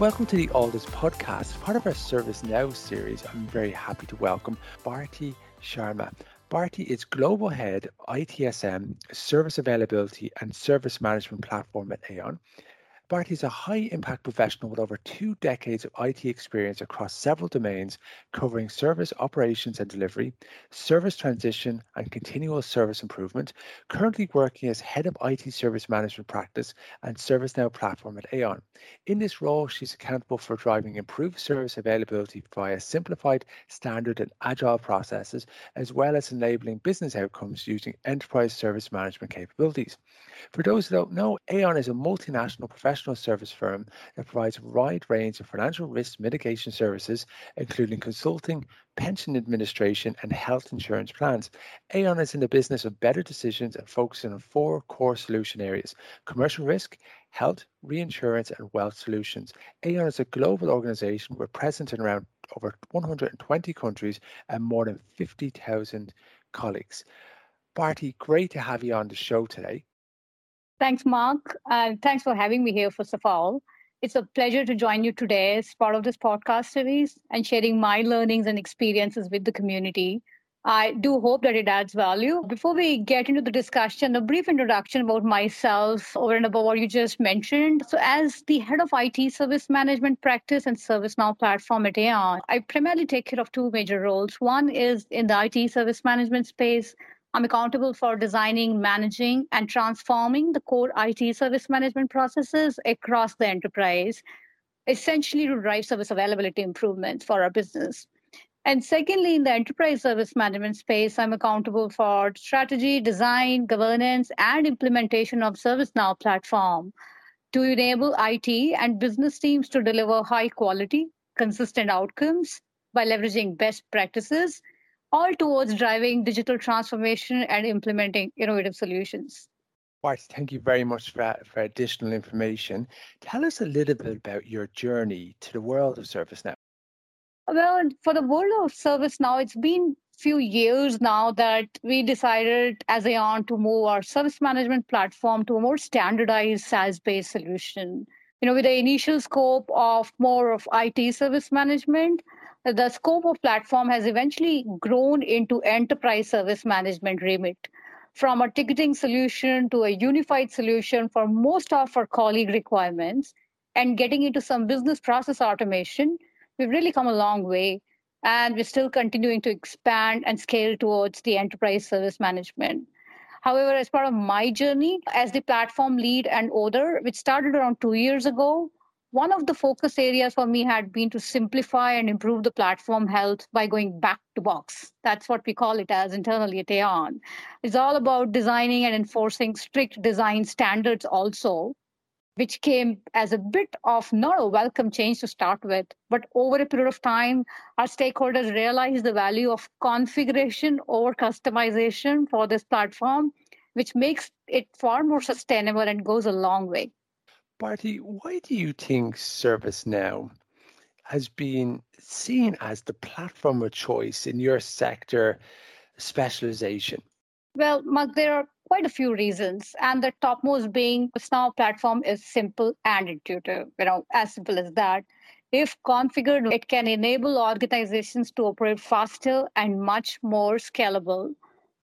Welcome to the Alldus podcast. Part of our Service Now series, I'm very happy to welcome Bharti Sharma. Bharti is Global Head ITSM, Service Availability and Service Management Platform at Aon. Bharti is a high impact professional with over two decades of IT experience across several domains, covering service operations and delivery, service transition, and continual service improvement. Currently working as head of IT service management practice and ServiceNow platform at Aon. In this role, she's accountable for driving improved service availability via simplified, standard, and agile processes, as well as enabling business outcomes using enterprise service management capabilities. For those who don't know, Aon is a multinational professional service firm that provides a wide range of financial risk mitigation services, including consulting, pension administration, and health insurance plans. Aon is in the business of better decisions and focusing on four core solution areas commercial risk, health, reinsurance, and wealth solutions. Aon is a global organization. We're present in around over 120 countries and more than 50,000 colleagues. Bharti, great to have you on the show today. Thanks, Mark. Uh, thanks for having me here, first of all. It's a pleasure to join you today as part of this podcast series and sharing my learnings and experiences with the community. I do hope that it adds value. Before we get into the discussion, a brief introduction about myself over and above what you just mentioned. So, as the head of IT service management practice and ServiceNow platform at Aon, I primarily take care of two major roles. One is in the IT service management space, I'm accountable for designing, managing, and transforming the core IT service management processes across the enterprise, essentially to drive service availability improvements for our business. And secondly, in the enterprise service management space, I'm accountable for strategy, design, governance, and implementation of ServiceNow platform to enable IT and business teams to deliver high quality, consistent outcomes by leveraging best practices all towards driving digital transformation and implementing innovative solutions. Bharti, thank you very much for, for additional information. Tell us a little bit about your journey to the world of ServiceNow. Well, for the world of ServiceNow, it's been few years now that we decided as Aon to move our service management platform to a more standardized SaaS-based solution. You know, with the initial scope of more of IT service management, the scope of platform has eventually grown into enterprise service management remit from a ticketing solution to a unified solution for most of our colleague requirements and getting into some business process automation we've really come a long way and we're still continuing to expand and scale towards the enterprise service management. However as part of my journey as the platform lead and owner which started around two years ago one of the focus areas for me had been to simplify and improve the platform health by going back to box. That's what we call it as internally at Aon. It's all about designing and enforcing strict design standards also, which came as a bit of not a welcome change to start with, but over a period of time, our stakeholders realized the value of configuration over customization for this platform, which makes it far more sustainable and goes a long way. Bharti, why do you think ServiceNow has been seen as the platform of choice in your sector specialization? Well, Mark, there are quite a few reasons. And the topmost being Snow platform is simple and intuitive, you know, as simple as that. If configured, it can enable organizations to operate faster and much more scalable.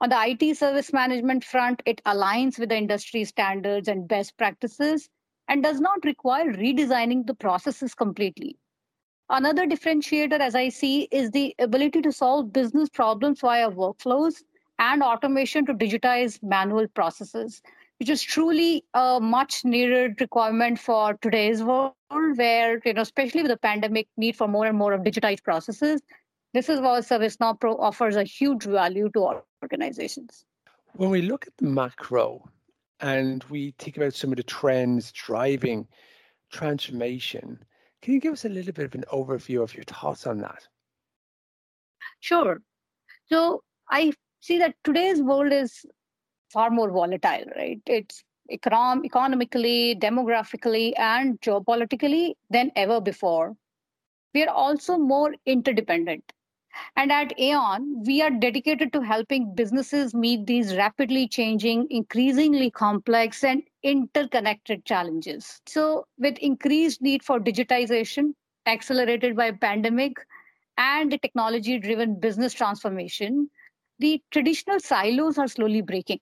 On the IT service management front, it aligns with the industry standards and best practices and does not require redesigning the processes completely. Another differentiator, as I see, is the ability to solve business problems via workflows and automation to digitize manual processes, which is truly a much needed requirement for today's world, where, you know, especially with the pandemic, need for more and more of digitized processes. This is why ServiceNow Pro offers a huge value to our organizations. When we look at the macro and we think about some of the trends driving transformation. Can you give us a little bit of an overview of your thoughts on that? Sure. So I see that today's world is far more volatile, right? It's econom- economically, demographically, and geopolitically than ever before. We are also more interdependent. And at Aon, we are dedicated to helping businesses meet these rapidly changing, increasingly complex, and interconnected challenges. So, with increased need for digitization, accelerated by pandemic, and the technology driven business transformation, the traditional silos are slowly breaking.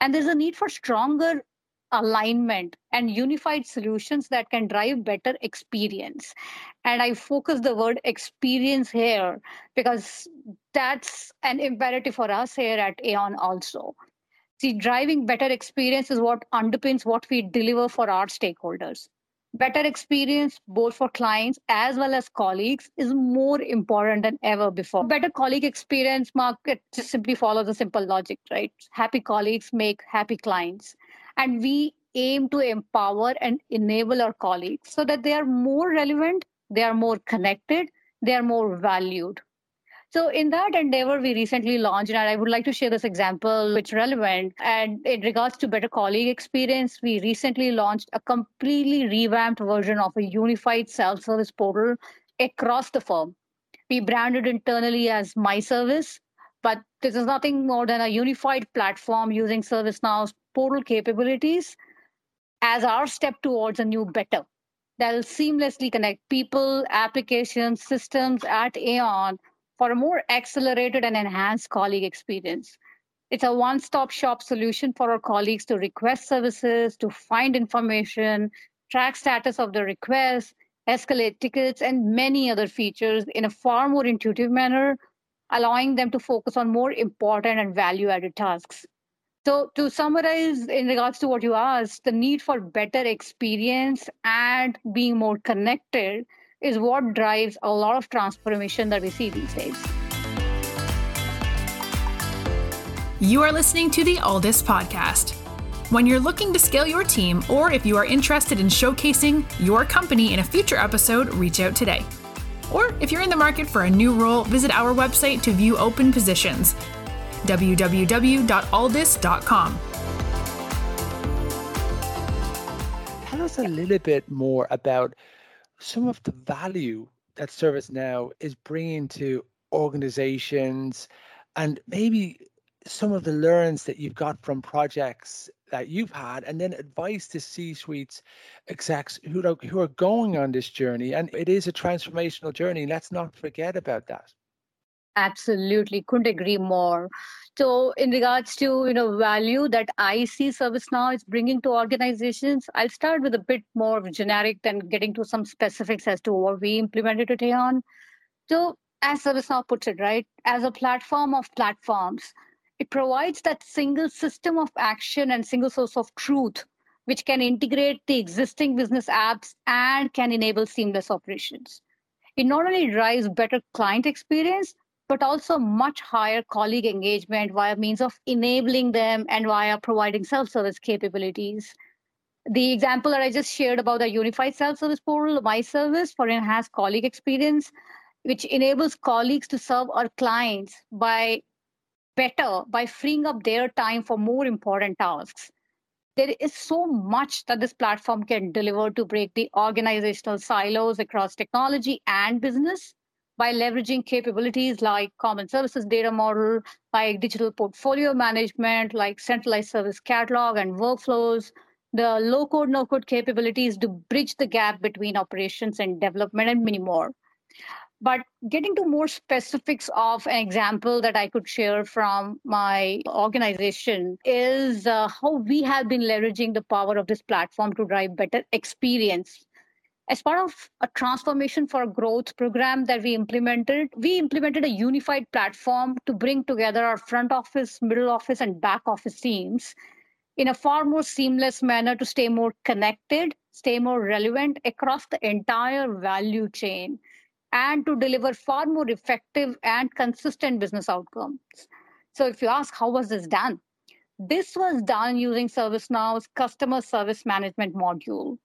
And there's a need for stronger alignment and unified solutions that can drive better experience. And I focus the word experience here because that's an imperative for us here at Aon also. See, driving better experience is what underpins what we deliver for our stakeholders. Better experience, both for clients as well as colleagues, is more important than ever before. Better colleague experience, market just simply follows a simple logic, right? Happy colleagues make happy clients and we aim to empower and enable our colleagues so that they are more relevant, they are more connected, they are more valued. So, in that endeavor, we recently launched, and I would like to share this example, which relevant. And in regards to better colleague experience, we recently launched a completely revamped version of a unified self service portal across the firm. We branded internally as My Service, but this is nothing more than a unified platform using ServiceNow's portal capabilities as our step towards a new better that will seamlessly connect people, applications, systems at Aon for a more accelerated and enhanced colleague experience. It's a one stop shop solution for our colleagues to request services, to find information, track status of the request, escalate tickets, and many other features in a far more intuitive manner, allowing them to focus on more important and value added tasks. So, to summarize in regards to what you asked, the need for better experience and being more connected is what drives a lot of transformation that we see these days. You are listening to the Alldus podcast. When you're looking to scale your team, or if you are interested in showcasing your company in a future episode, reach out today. Or if you're in the market for a new role, visit our website to view open positions www.alldus.com. Tell us a little bit more about some of the value that ServiceNow is bringing to organizations and maybe some of the learns that you've got from projects that you've had and then advice to c-suites execs who who are going on this journey. And it is a transformational journey. Let's not forget about that Absolutely, couldn't agree more. So, in regards to you know value that I see ServiceNow is bringing to organizations, I'll start with a bit more generic than getting to some specifics as to what we implemented at Aon. So, as ServiceNow puts it, right, as a platform of platforms, it provides that single system of action and single source of truth, which can integrate the existing business apps and can enable seamless operations. It not only drives better client experience, but also much higher colleague engagement via means of enabling them and via providing self-service capabilities. The example that I just shared about the unified self-service portal, My Service for enhanced colleague experience, which enables colleagues to serve our clients by better by freeing up their time for more important tasks. There is so much that this platform can deliver to break the organizational silos across technology and business by leveraging capabilities like common services data model, like digital portfolio management, like centralized service catalog and workflows, the low code, no code capabilities to bridge the gap between operations and development, and many more. But getting to more specifics of an example that I could share from my organization is uh, how we have been leveraging the power of this platform to drive better experience as part of a transformation for growth program that we implemented, we implemented a unified platform to bring together our front office, middle office, and back office teams in a far more seamless manner to stay more connected, stay more relevant across the entire value chain, and to deliver far more effective and consistent business outcomes. So, if you ask, how was this done? This was done using ServiceNow's customer service management module.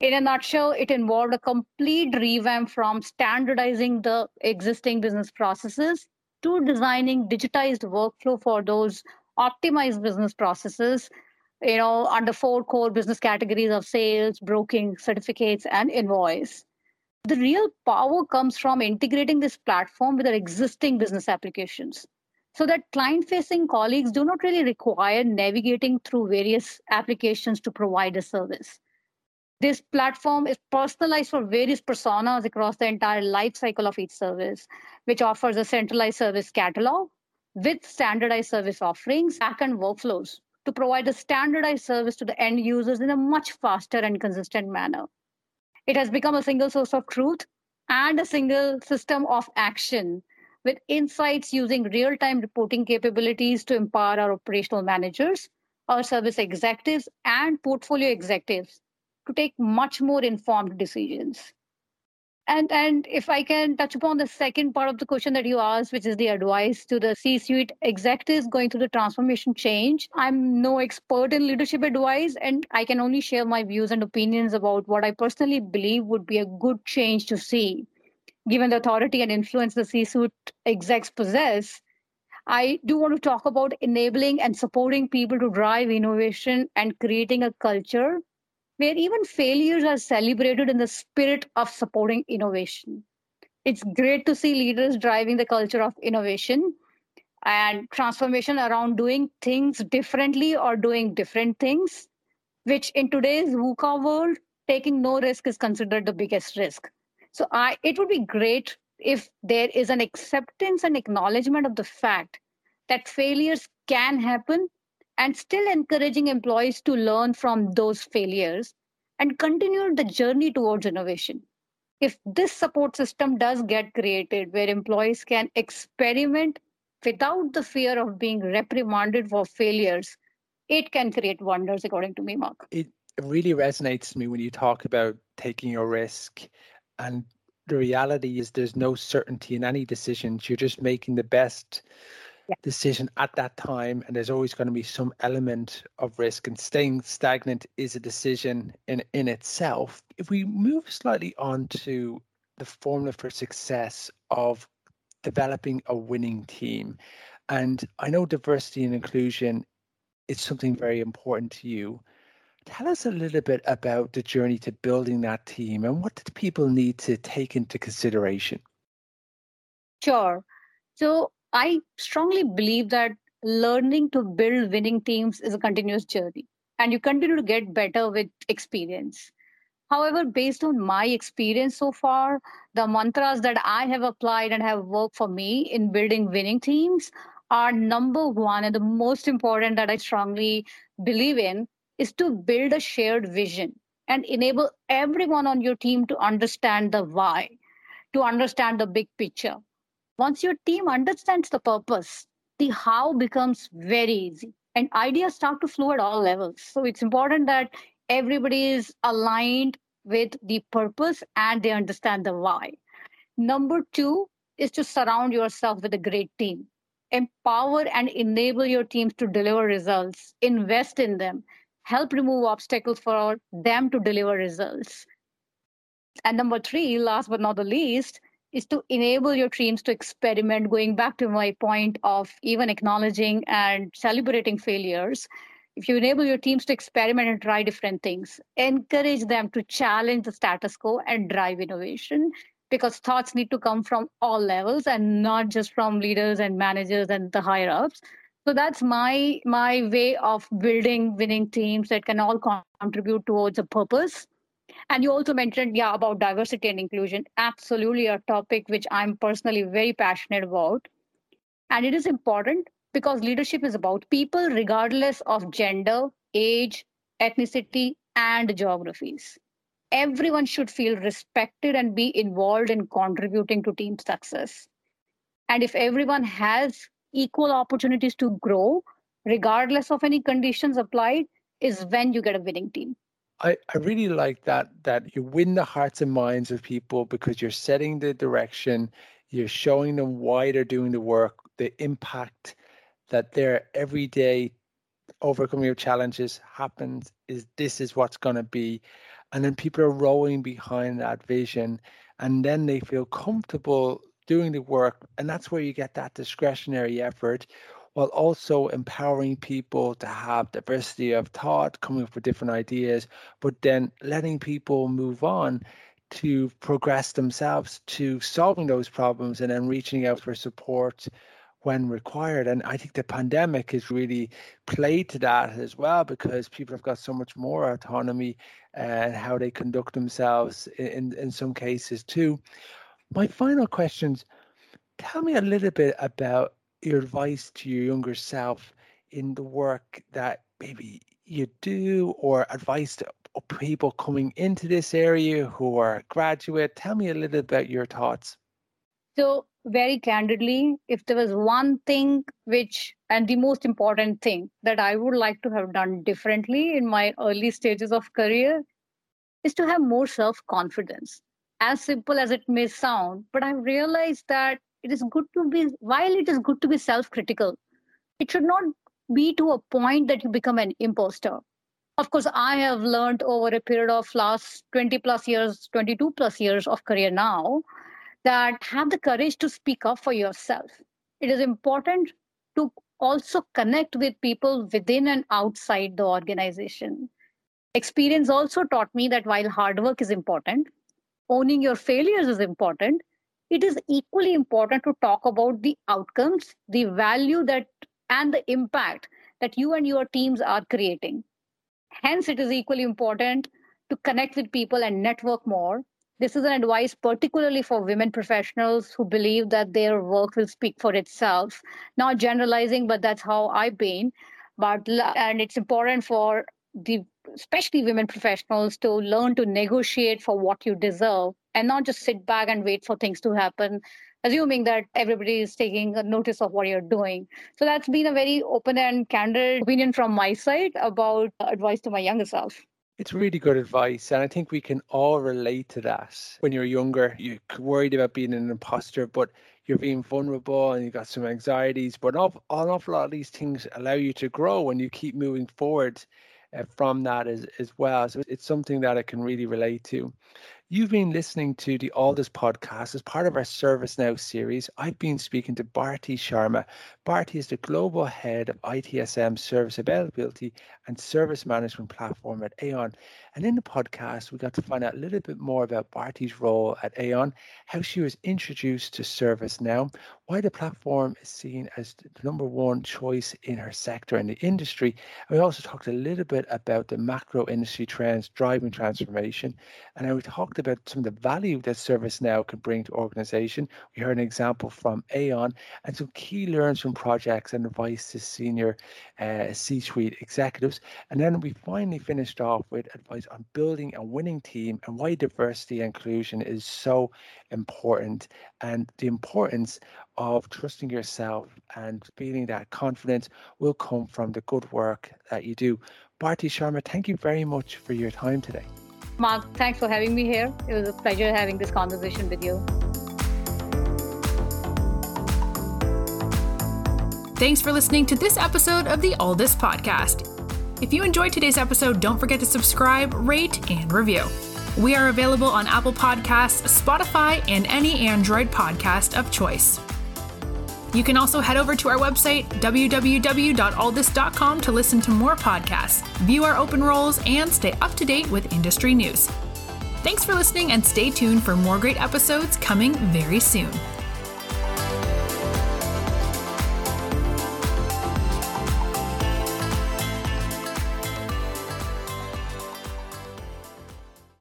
In a nutshell, it involved a complete revamp from standardizing the existing business processes to designing digitized workflow for those optimized business processes you know under four core business categories of sales broking certificates and invoice. The real power comes from integrating this platform with our existing business applications so that client facing colleagues do not really require navigating through various applications to provide a service this platform is personalized for various personas across the entire life cycle of each service, which offers a centralized service catalog with standardized service offerings, backend workflows to provide a standardized service to the end users in a much faster and consistent manner. It has become a single source of truth and a single system of action with insights using real time reporting capabilities to empower our operational managers, our service executives, and portfolio executives to take much more informed decisions. And and if I can touch upon the second part of the question that you asked, which is the advice to the C-suite executives going through the transformation change, I'm no expert in leadership advice, and I can only share my views and opinions about what I personally believe would be a good change to see. Given the authority and influence the C-suite execs possess, I do want to talk about enabling and supporting people to drive innovation and creating a culture where even failures are celebrated in the spirit of supporting innovation. It's great to see leaders driving the culture of innovation and transformation around doing things differently or doing different things, which in today's VUCA world, taking no risk is considered the biggest risk. So I, it would be great if there is an acceptance and acknowledgement of the fact that failures can happen and still encouraging employees to learn from those failures and continue the journey towards innovation. If this support system does get created where employees can experiment without the fear of being reprimanded for failures, it can create wonders, according to me, Mark. It really resonates to me when you talk about taking a risk. And the reality is, there's no certainty in any decisions. You're just making the best yeah. decision at that time and there's always going to be some element of risk and staying stagnant is a decision in in itself. If we move slightly on to the formula for success of developing a winning team and i know diversity and inclusion is something very important to you. Tell us a little bit about the journey to building that team and what did people need to take into consideration? Sure. So I strongly believe that learning to build winning teams is a continuous journey and you continue to get better with experience. However, based on my experience so far, the mantras that I have applied and have worked for me in building winning teams are number one and the most important that I strongly believe in is to build a shared vision and enable everyone on your team to understand the why, to understand the big picture. Once your team understands the purpose, the how becomes very easy and ideas start to flow at all levels. So it's important that everybody is aligned with the purpose and they understand the why. Number two is to surround yourself with a great team. Empower and enable your teams to deliver results, invest in them, help remove obstacles for them to deliver results. And number three, last but not the least, is to enable your teams to experiment, going back to my point of even acknowledging and celebrating failures. If you enable your teams to experiment and try different things, encourage them to challenge the status quo and drive innovation. Because thoughts need to come from all levels and not just from leaders and managers and the higher ups. So that's my my way of building winning teams that can all contribute towards a purpose and you also mentioned, yeah, about diversity and inclusion. Absolutely a topic which I'm personally very passionate about. And it is important because leadership is about people, regardless of gender, age, ethnicity, and geographies. Everyone should feel respected and be involved in contributing to team success. And if everyone has equal opportunities to grow, regardless of any conditions applied, is when you get a winning team. I, I really like that that you win the hearts and minds of people because you're setting the direction, you're showing them why they're doing the work, the impact that their everyday overcoming your challenges happens is this is what's going to be. And then people are rowing behind that vision and then they feel comfortable doing the work and that's where you get that discretionary effort while also empowering people to have diversity of thought coming up with different ideas but then letting people move on to progress themselves to solving those problems and then reaching out for support when required. And I think the pandemic has really played to that as well because people have got so much more autonomy uh, and how they conduct themselves in, in some cases too. My final questions tell me a little bit about your advice to your younger self in the work that maybe you do or advice to people coming into this area who are graduate. Tell me a little about your thoughts. So very candidly, if there was one thing which, and the most important thing that I would like to have done differently in my early stages of career, is to have more self confidence. As simple as it may sound, but I've realized that it is good to be, while it is good to be self critical, it should not be to a point that you become an imposter. Of course, I have learned over a period of last 20 plus years, 22 plus years of career now, that have the courage to speak up for yourself. It is important to also connect with people within and outside the organization. Experience also taught me that while hard work is important, owning your failures is important, it is equally important to talk about the outcomes, the value that and the impact that you and your teams are creating. Hence, it is equally important to connect with people and network more this is an advice particularly for women professionals who believe that their work will speak for itself. Not generalizing, but that's how I've been. But and it's important for the especially women professionals to learn to negotiate for what you deserve and not just sit back and wait for things to happen assuming that everybody is taking notice of what you're doing so that's been a very open and candid opinion from my side about advice to my younger self it's really good advice. And I think we can all relate to that. When you're younger, you're worried about being an imposter, but you're being vulnerable and you've got some anxieties. But an awful, an awful lot of these things allow you to grow when you keep moving forward from that as, as well. So it's something that I can really relate to. You've been listening to the This podcast as part of our ServiceNow series. I've been speaking to Bharti Sharma. Bharti is the global head of ITSM service availability and service management platform at Aon. And in the podcast, we got to find out a little bit more about Bharti's role at Aon, how she was introduced to ServiceNow, why the platform is seen as the number one choice in her sector and the industry. And we also talked a little bit about the macro industry trends driving transformation. And we talked about some of the value that ServiceNow can bring to organization. We heard an example from Aon and some key learns from projects and advice to senior uh, C-suite executives. And then we finally finished off with advice on building a winning team and why diversity and inclusion is so important and the importance of trusting yourself and feeling that confidence will come from the good work that you do. Bharti Sharma, thank you very much for your time today. Mark, thanks for having me here. It was a pleasure having this conversation with you. Thanks for listening to this episode of the Alldus podcast. If you enjoyed today's episode, don't forget to subscribe, rate, and review. We are available on Apple Podcasts, Spotify, and any Android podcast of choice. You can also head over to our website, www.alldus.com, to listen to more podcasts, view our open roles, and stay up to date with industry news. Thanks for listening and stay tuned for more great episodes coming very soon.